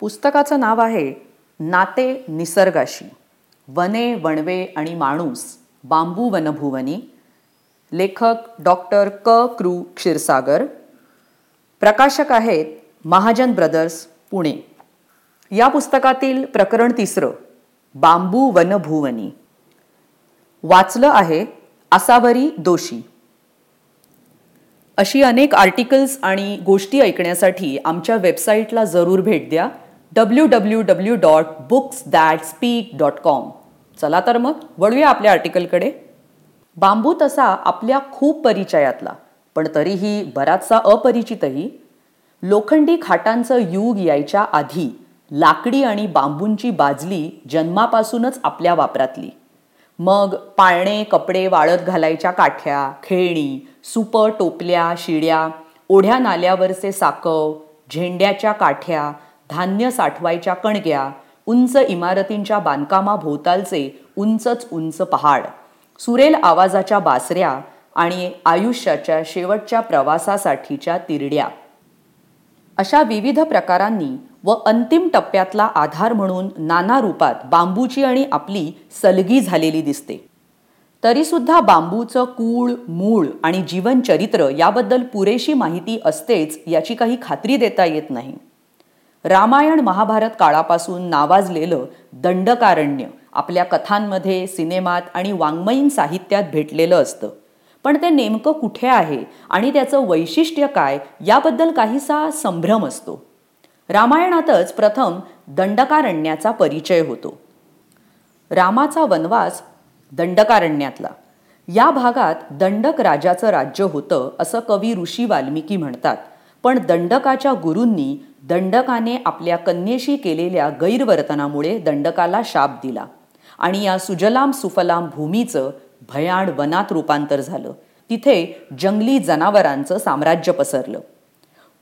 पुस्तकाचं नाव आहे नाते निसर्गाशी. वने वणवे आणि माणूस बांबू वनभुवनी. लेखक डॉक्टर क. कृ क्षीरसागर. प्रकाशक आहेत महाजन ब्रदर्स पुणे. या पुस्तकातील प्रकरण तिसरं बांबू वनभुवनी. वाचलं आहे आसावरी दोषी. अशी अनेक आर्टिकल्स आणि गोष्टी ऐकण्यासाठी आमच्या वेबसाईटला जरूर भेट द्या. W W W dot books that speak dot com चला तर मग वळूया आपल्या आर्टिकलकडे. बांबू तसा आपल्या खूप परिचयातला पण तरीही बराचसा अपरिचितही. लोखंडी खाटांचं युग यायच्या आधी लाकडी आणि बांबूंची बाजली जन्मापासूनच आपल्या वापरातली. मग पाळणे कपडे वाळत घालायच्या काठ्या खेळणी सुप टोपल्या शिड्या ओढ्या नाल्यावरचे साकव झेंड्याच्या काठ्या धान्य साठवायच्या कणग्या उंच इमारतींच्या बांधकामाभोवतालचे उंचच उंच पहाड सुरेल आवाजाच्या बासऱ्या आणि आयुष्याच्या शेवटच्या प्रवासासाठीच्या तिरड्या. अशा विविध प्रकारांनी व अंतिम टप्प्यातला आधार म्हणून नाना रूपात बांबूची आणि आपली सलगी झालेली दिसते. तरीसुद्धा बांबूचं कूळ मूळ आणि जीवनचरित्र याबद्दल पुरेशी माहिती असतेच याची काही खात्री देता येत नाही. रामायण महाभारत काळापासून नावाजलेलं दंडकारण्य आपल्या कथांमध्ये सिनेमात आणि वाङ्मयीन साहित्यात भेटलेलं असतं. पण ते नेमकं कुठे आहे आणि त्याचं वैशिष्ट्य काय याबद्दल काहीसा संभ्रम असतो. रामायणातच प्रथम दंडकारण्याचा परिचय होतो. रामाचा वनवास दंडकारण्यातला. या भागात दंडक राजाचं राज्य होतं असं कवी ऋषी वाल्मिकी म्हणतात. पण दंडकाच्या गुरूंनी दंडकाने आपल्या कन्येशी केलेल्या गैरवर्तनामुळे दंडकाला शाप दिला. आणि या सुजलाम सुफलाम भूमीचं भयाण वनात रूपांतर झालं. तिथे जंगली जनावरांचं साम्राज्य पसरलं.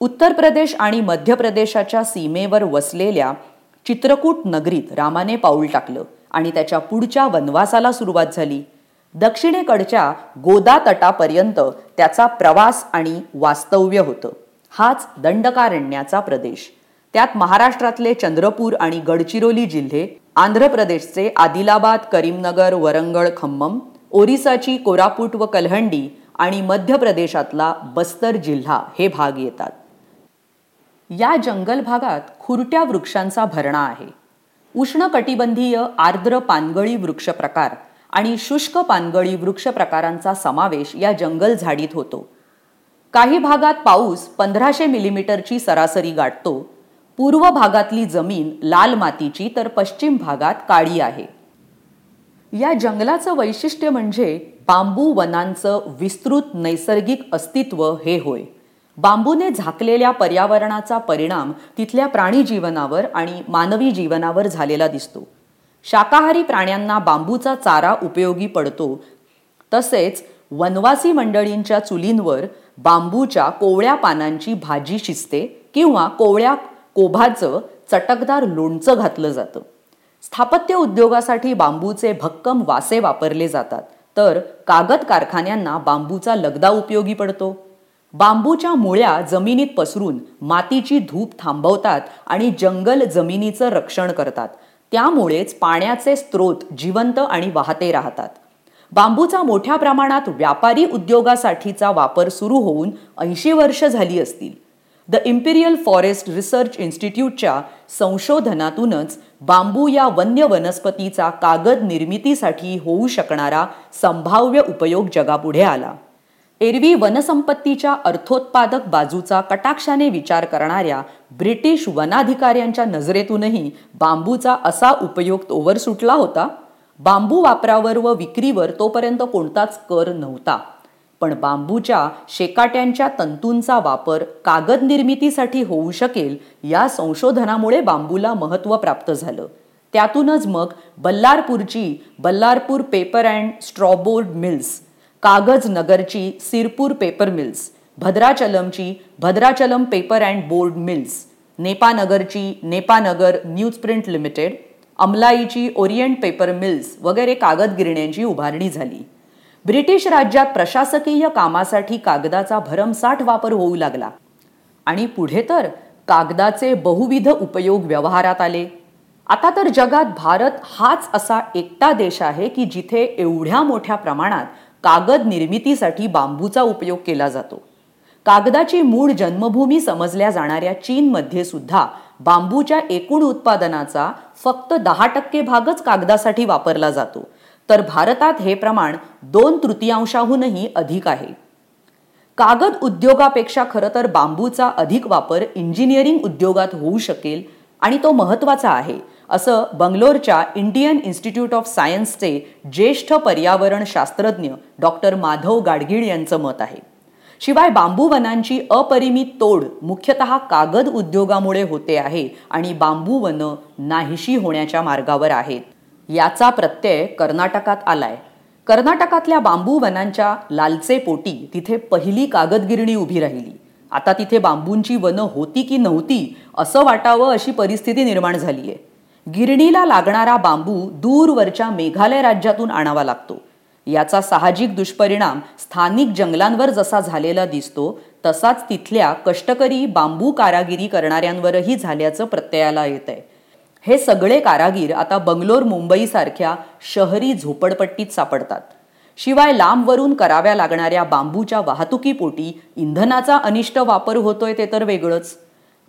उत्तर प्रदेश आणि मध्य प्रदेशाच्या सीमेवर वसलेल्या चित्रकूट नगरीत रामाने पाऊल टाकलं आणि त्याच्या पुढच्या वनवासाला सुरुवात झाली. दक्षिणेकडच्या गोदा तटापर्यंत त्याचा प्रवास आणि वास्तव्य होतं. हाच दंडकारण्याचा प्रदेश. त्यात महाराष्ट्रातले चंद्रपूर आणि गडचिरोली जिल्हे आंध्र प्रदेशचे आदिलाबाद करीमनगर वरंगळ खम्मम ओरिसाची कोरापूट व कलहंडी आणि मध्य प्रदेशातला बस्तर जिल्हा हे भाग येतात. या जंगल भागात खुरट्या वृक्षांचा भरणा आहे. उष्ण कटिबंधीय आर्द्र पानगळी वृक्ष प्रकार आणि शुष्क पानगळी वृक्ष प्रकारांचा समावेश या जंगल झाडीत होतो. काही भागात पाऊस पंधराशे मिलीमीटरची सरासरी गाठतो. पूर्व भागातली जमीन लाल मातीची तर पश्चिम भागात काळी आहे. या जंगलाचं वैशिष्ट्य म्हणजे बांबू वनांचं विस्तृत नैसर्गिक अस्तित्व हे होय. बांबूने झाकलेल्या पर्यावरणाचा परिणाम तिथल्या प्राणी जीवनावर आणि मानवी जीवनावर झालेला दिसतो. शाकाहारी प्राण्यांना बांबूचा चारा उपयोगी पडतो. तसेच वनवासी मंडळींच्या चुलींवर बांबूच्या कोवळ्या पानांची भाजी शिजते किंवा कोवळ्या कोभाचं चटकदार लोणचं घातलं जातं. स्थापत्य उद्योगासाठी बांबूचे भक्कम वासे वापरले जातात. तर कागद कारखान्यांना बांबूचा लगदा उपयोगी पडतो. बांबूच्या मुळ्या जमिनीत पसरून मातीची धूप थांबवतात आणि जंगल जमिनीचं रक्षण करतात. त्यामुळेच पाण्याचे स्रोत जिवंत आणि वाहते राहतात. बांबूचा मोठ्या प्रमाणात व्यापारी उद्योगासाठीचा वापर सुरू होऊन ऐंशी वर्ष झाली असतील. द इम्पिरियल फॉरेस्ट रिसर्च इन्स्टिट्यूटच्या संशोधनातूनच बांबू या वन्य वनस्पतीचा कागद निर्मितीसाठी होऊ शकणारा संभाव्य उपयोग जगापुढे आला. एरवी वनसंपत्तीच्या अर्थोत्पादक बाजूचा कटाक्षाने विचार करणाऱ्या ब्रिटिश वनाधिकाऱ्यांच्या नजरेतूनही बांबूचा असा उपयोग तोवर सुटला होता. बांबू वापरावर व विक्रीवर तोपर्यंत कोणताच कर नव्हता. पण बांबूच्या शेकाट्यांच्या तंतूंचा वापर कागद निर्मितीसाठी होऊ शकेल या संशोधनामुळे बांबूला महत्त्व प्राप्त झालं. त्यातूनच मग बल्लारपूरची Ballarpur paper and strawboard mills कागज नगरची Sirpur paper mills भद्राचलमची Bhadrachalam paper and board mills नेपानगरची Nepanagar newsprint limited अमलाईची ओरिएंट पेपर मिल्स वगैरे कागद गिरण्यांची उभारणी झाली. ब्रिटिश राज्यात प्रशासकीय कामासाठी कागदाचा भरमसाठ वापर होऊ लागला. आणि पुढे तर कागदाचे बहुविध उपयोग व्यवहारात आले. आता तर जगात भारत हाच असा एकटा देश आहे की जिथे एवढ्या मोठ्या प्रमाणात कागद निर्मितीसाठी बांबूचा उपयोग केला जातो. कागदाची मूळ जन्मभूमी समजल्या जाणाऱ्या चीनमध्ये सुद्धा बांबूच्या एकूण उत्पादनाचा फक्त दहा टक्के भागच कागदासाठी वापरला जातो. तर भारतात हे प्रमाण दोन तृतीयांशाहूनही अधिक आहे. कागद उद्योगापेक्षा खरं तर बांबूचा अधिक वापर इंजिनिअरिंग उद्योगात होऊ शकेल आणि तो महत्त्वाचा आहे. असं बंगलोरच्या इंडियन इन्स्टिट्यूट ऑफ सायन्सचे ज्येष्ठ पर्यावरण शास्त्रज्ञ डॉक्टर माधव गाडगीळ यांचं मत आहे. शिवाय बांबू वनांची अपरिमित तोड मुख्यतः कागद उद्योगामुळे होते आहे आणि बांबू वन नाहीशी होण्याच्या मार्गावर आहेत. याचा प्रत्यय कर्नाटकात आलाय. कर्नाटकातल्या बांबू वनांच्या लालचे पोटी तिथे पहिली कागदगिरणी उभी राहिली. आता तिथे बांबूंची वनं होती की नव्हती असं वाटावं अशी परिस्थिती निर्माण झाली आहे गिरणीला लागणारा बांबू दूरवरच्या मेघालय राज्यातून आणावा लागतो. याचा साहजिक दुष्परिणाम स्थानिक जंगलांवर जसा झालेला दिसतो तसाच तिथल्या कष्टकरी बांबू कारागिरी करणाऱ्यांवरही झाल्याचं प्रत्ययाला येत आहे हे सगळे कारागीर आता बंगलोर मुंबईसारख्या शहरी झोपडपट्टीत सापडतात. शिवाय लांबवरून कराव्या लागणाऱ्या बांबूच्या वाहतुकीपोटी इंधनाचा अनिष्ट वापर होतोय ते तर वेगळंच.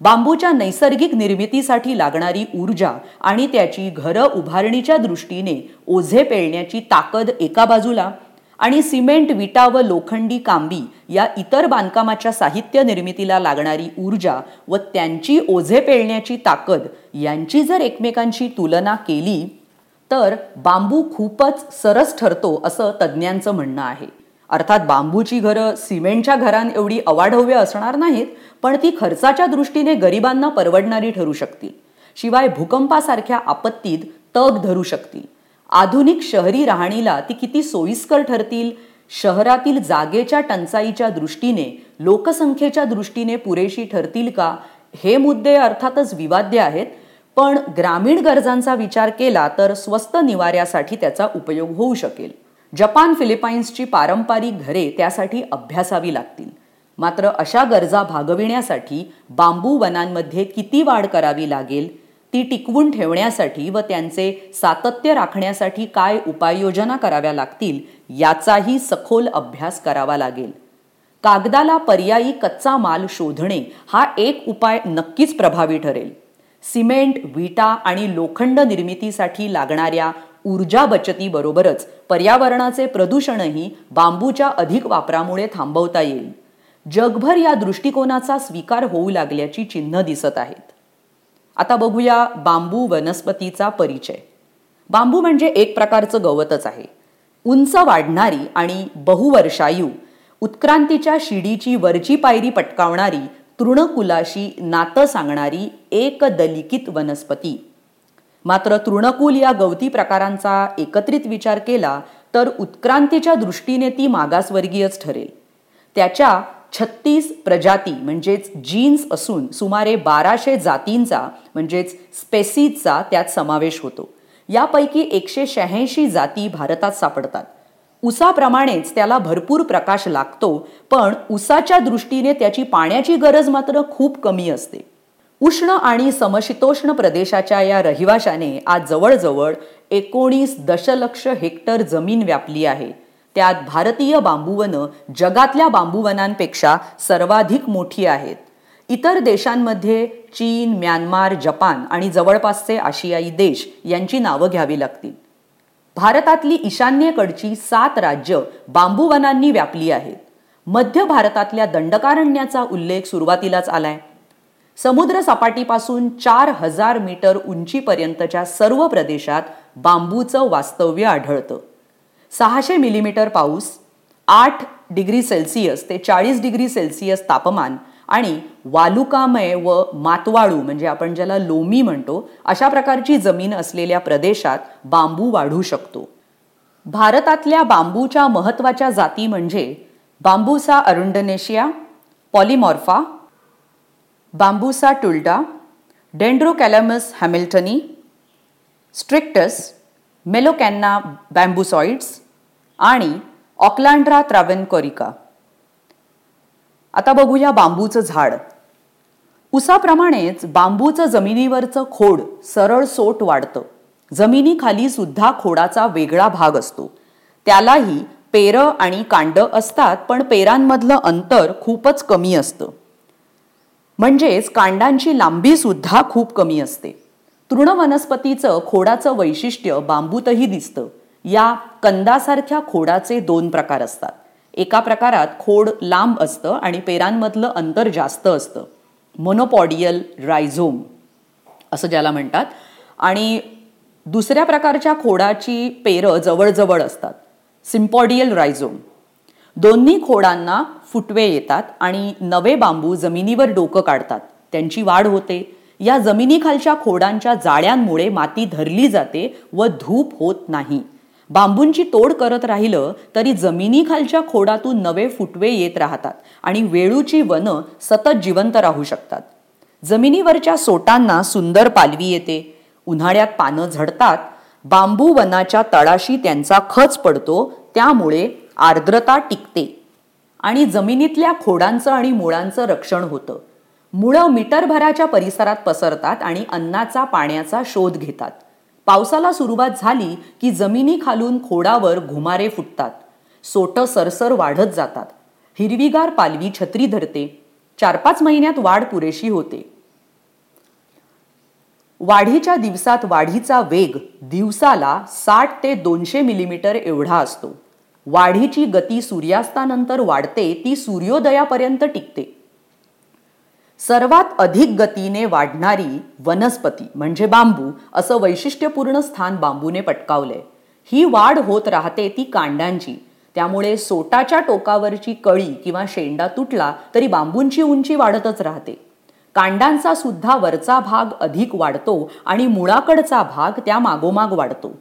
बांबूच्या नैसर्गिक निर्मितीसाठी लागणारी ऊर्जा आणि त्याची घरं उभारणीच्या दृष्टीने ओझे पेळण्याची ताकद एका बाजूला आणि सिमेंट विटा व लोखंडी कांबी या इतर बांधकामाच्या साहित्य निर्मितीला लागणारी ऊर्जा व त्यांची ओझे पेळण्याची ताकद यांची जर एकमेकांची तुलना केली तर बांबू खूपच सरस ठरतो असं तज्ज्ञांचं म्हणणं आहे. अर्थात बांबूची घरं सिमेंटच्या घरां एवढी अवाढव्य असणार नाहीत पण ती खर्चाच्या दृष्टीने गरिबांना परवडणारी ठरू शकतील. शिवाय भूकंपासारख्या आपत्तीत तग धरू शकतील. आधुनिक शहरी राहणीला ती किती सोयीस्कर ठरतील? शहरातील जागेच्या टंचाईच्या दृष्टीने लोकसंख्येच्या दृष्टीने पुरेशी ठरतील का? हे मुद्दे अर्थातच विवाद्य आहेत. पण ग्रामीण गरजांचा विचार केला तर स्वस्त निवाऱ्यासाठी त्याचा उपयोग होऊ शकेल. जपान फिलिपाईन्सची पारंपरिक घरे त्यासाठी अभ्यासावी लागतील. मात्र अशा गरजा भागविण्यासाठी बांबू वनांमध्ये किती वाढ करावी लागेल ती टिकवून ठेवण्यासाठी व त्यांचे सातत्य राखण्यासाठी काय उपाययोजना कराव्या लागतील याचाही सखोल अभ्यास करावा लागेल. कागदाला पर्यायी कच्चा माल शोधणे हा एक उपाय नक्कीच प्रभावी ठरेल. सिमेंट विटा आणि लोखंड निर्मितीसाठी लागणाऱ्या ऊर्जा बचतीबरोबरच पर्यावरणाचे प्रदूषणही बांबूच्या अधिक वापरामुळे थांबवता येईल. जगभर या दृष्टिकोनाचा स्वीकार होऊ लागल्याची चिन्ह दिसत आहेत. आता बघूया बांबू वनस्पतीचा परिचय. बांबू म्हणजे एक प्रकारचं गवतच आहे. उंच वाढणारी आणि बहुवर्षायू उत्क्रांतीच्या शिडीची वरची पायरी पटकावणारी तृणकुलाशी नातं सांगणारी एक दलिकित वनस्पती. मात्र तृणकूल या गवती प्रकारांचा एकत्रित विचार केला तर उत्क्रांतीच्या दृष्टीने ती मागासवर्गीयच ठरेल. त्याच्या छत्तीस प्रजाती म्हणजेच जीन्स असून सुमारे बाराशे जातींचा म्हणजेच स्पेसीजचा त्यात समावेश होतो. यापैकी एकशे शहाऐंशी जाती भारतात सापडतात. उसाप्रमाणेच त्याला भरपूर प्रकाश लागतो पण उसाच्या दृष्टीने त्याची पाण्याची गरज मात्र खूप कमी असते. उष्ण आणि समशीतोष्ण प्रदेशाच्या या रहिवाशाने आज जवळजवळ एकोणीस दशलक्ष हेक्टर जमीन व्यापली आहे. त्यात भारतीय बांबूवनं जगातल्या बांबूवनांपेक्षा सर्वाधिक मोठी आहेत. इतर देशांमध्ये चीन म्यानमार जपान आणि जवळपासचे आशियाई देश यांची नावं घ्यावी लागतील. भारतातली ईशान्येकडची सात राज्य बांबूवनांनी व्यापली आहेत. मध्य भारतातल्या दंडकारण्याचा उल्लेख सुरुवातीलाच आलाय. समुद्र सपाटीपासून चार हजार मीटर उंचीपर्यंतच्या सर्व प्रदेशात बांबूचं वास्तव्य आढळतं. सहाशे मिलीमीटर पाऊस आठ डिग्री सेल्सिअस ते चाळीस डिग्री सेल्सिअस तापमान आणि वालुकामय व मातवाळू म्हणजे आपण ज्याला लोमी म्हणतो अशा प्रकारची जमीन असलेल्या प्रदेशात बांबू वाढू शकतो. भारतातल्या बांबूच्या महत्त्वाच्या जाती म्हणजे बांबूसा अरुंडनेशिया पॉलिमॉर्फा बांबूसा टुल्डा डेंड्रोकॅलॅमस हॅमिल्टनी स्ट्रिक्टस मेलोकॅन्ना बॅम्बुसॉइड्स आणि ऑकलँड्रा कोरिका आता बघूया बांबूचं झाड. उसाप्रमाणेच बांबूचं जमिनीवरचं खोड सरळ सोट वाढतं. जमिनीखाली सुद्धा खोडाचा वेगळा भाग असतो. त्यालाही पेरं आणि कांड असतात पण पेरांमधलं अंतर खूपच कमी असतं. म्हणजेच कांडांची लांबी सुद्धा खूप कमी असते. तृण वनस्पतीचं खोडाचं वैशिष्ट्य बांबूतही दिसतं. या कंदासारख्या खोडाचे दोन प्रकार असतात. एका प्रकारात खोड लांब असतं आणि पेरांमधलं अंतर जास्त असतं. मोनोपॉडियल रायझोम असं ज्याला म्हणतात. आणि दुसऱ्या प्रकारच्या खोडाची पेरं जवळजवळ असतात. सिम्पॉडियल रायझोम दोन्ही खोडांना फुटवे येतात आणि नवे बांबू जमिनीवर डोकं काढतात. त्यांची वाढ होते. या जमिनीखालच्या खोडांच्या जाळ्यांमुळे माती धरली जाते व धूप होत नाही. बांबूंची तोड करत राहिलं तरी जमिनीखालच्या खोडातून नवे फुटवे येत राहतात आणि वेळूची वनं सतत जिवंत राहू शकतात. जमिनीवरच्या सोटांना सुंदर पालवी येते. उन्हाळ्यात पानं झडतात. बांबू वनाच्या तळाशी त्यांचा खच पडतो. त्यामुळे आर्द्रता टिकते. आणि जमिनीतल्या खोडांचं आणि मुळांचं रक्षण होतं. मुळं मीटरभराच्या परिसरात पसरतात आणि अन्नाचा पाण्याचा शोध घेतात. पावसाला सुरुवात झाली की जमिनीखालून खोडावर घुमारे फुटतात. सोट सरसर वाढत जातात. हिरवीगार पालवी छत्री धरते. चार पाच महिन्यात वाढ पुरेशी होते. वाढीच्या दिवसात वाढीचा वेग दिवसाला साठ ते दोनशे मिलीमीटर एवढा असतो. वाढीची गती सूर्यास्तानंतर वाढते ती सूर्योदयापर्यंत टिकते. सर्वात अधिक गतीने वाढणारी वनस्पती म्हणजे बांबू असं वैशिष्ट्यपूर्ण स्थान बांबूने पटकावलंय ही वाढ होत राहते ती कांडांची. त्यामुळे सोटाच्या टोकावरची कळी किंवा शेंडा तुटला तरी बांबूंची उंची वाढतच राहते. कांडांचा सुद्धा वरचा भाग अधिक वाढतो आणि मुळाकडचा भाग त्या मागोमाग वाढतो.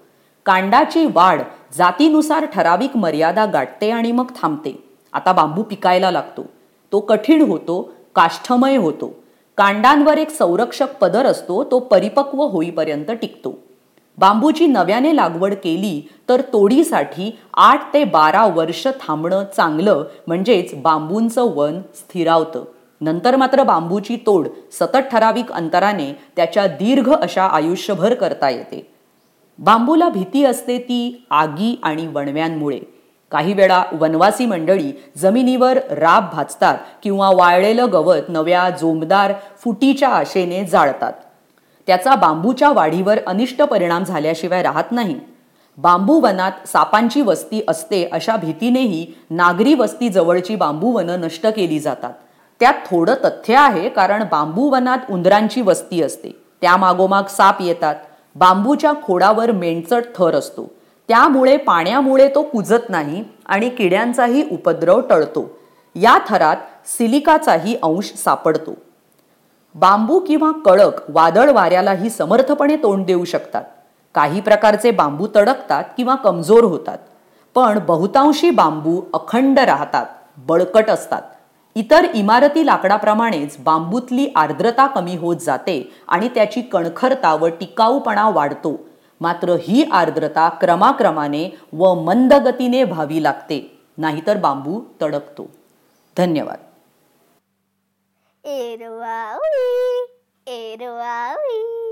कांडाची वाढ जातीनुसार ठराविक मर्यादा गाठते आणि मग थांबते. आता बांबू पिकायला लागतो. तो कठीण होतो काष्ठमय होतो. कांडांवर एक संरक्षक पदर असतो तो परिपक्व होईपर्यंत टिकतो. बांबूची नव्याने लागवड केली तर तोडीसाठी आठ ते बारा वर्ष थांबणं चांगलं म्हणजेच बांबूंचं वन स्थिरावतं. नंतर मात्र बांबूची तोड सतत ठराविक अंतराने त्याच्या दीर्घ अशा आयुष्यभर करता येते. बांबूला भीती असते ती आगी आणि वणव्यांमुळे. काही वेळा वनवासी मंडळी जमिनीवर राब भाजतात किंवा वाळलेलं गवत नव्या जोमदार फुटीच्या आशेने जाळतात. त्याचा बांबूच्या वाढीवर अनिष्ट परिणाम झाल्याशिवाय राहत नाही. बांबू वनात सापांची वस्ती असते अशा भीतीनेही नागरी वस्ती जवळची बांबू वनं नष्ट केली जातात. त्यात थोडं तथ्य आहे कारण बांबू वनात उंदरांची वस्ती असते. त्या मागोमाग साप येतात. बांबूच्या खोडावर मेंढचट थर असतो. त्यामुळे पाण्यामुळे तो कुजत नाही आणि किड्यांचाही उपद्रव टळतो. या थरात सिलिकाचाही अंश सापडतो. बांबू किंवा कळक वादळ वाऱ्यालाही समर्थपणे तोंड देऊ शकतात. काही प्रकारचे बांबू तडकतात किंवा कमजोर होतात. पण बहुतांशी बांबू अखंड राहतात बळकट असतात. इतर इमारती लाकडाप्रमाणेच बांबूतली आर्द्रता कमी होत जाते आणि त्याची कणखरता व टिकाऊपणा वाढतो. मात्र ही आर्द्रता क्रमाक्रमाने व मंद गतीने व्हावी लागते नाहीतर बांबू तडकतो धन्यवाद. एरवावी एरवावी.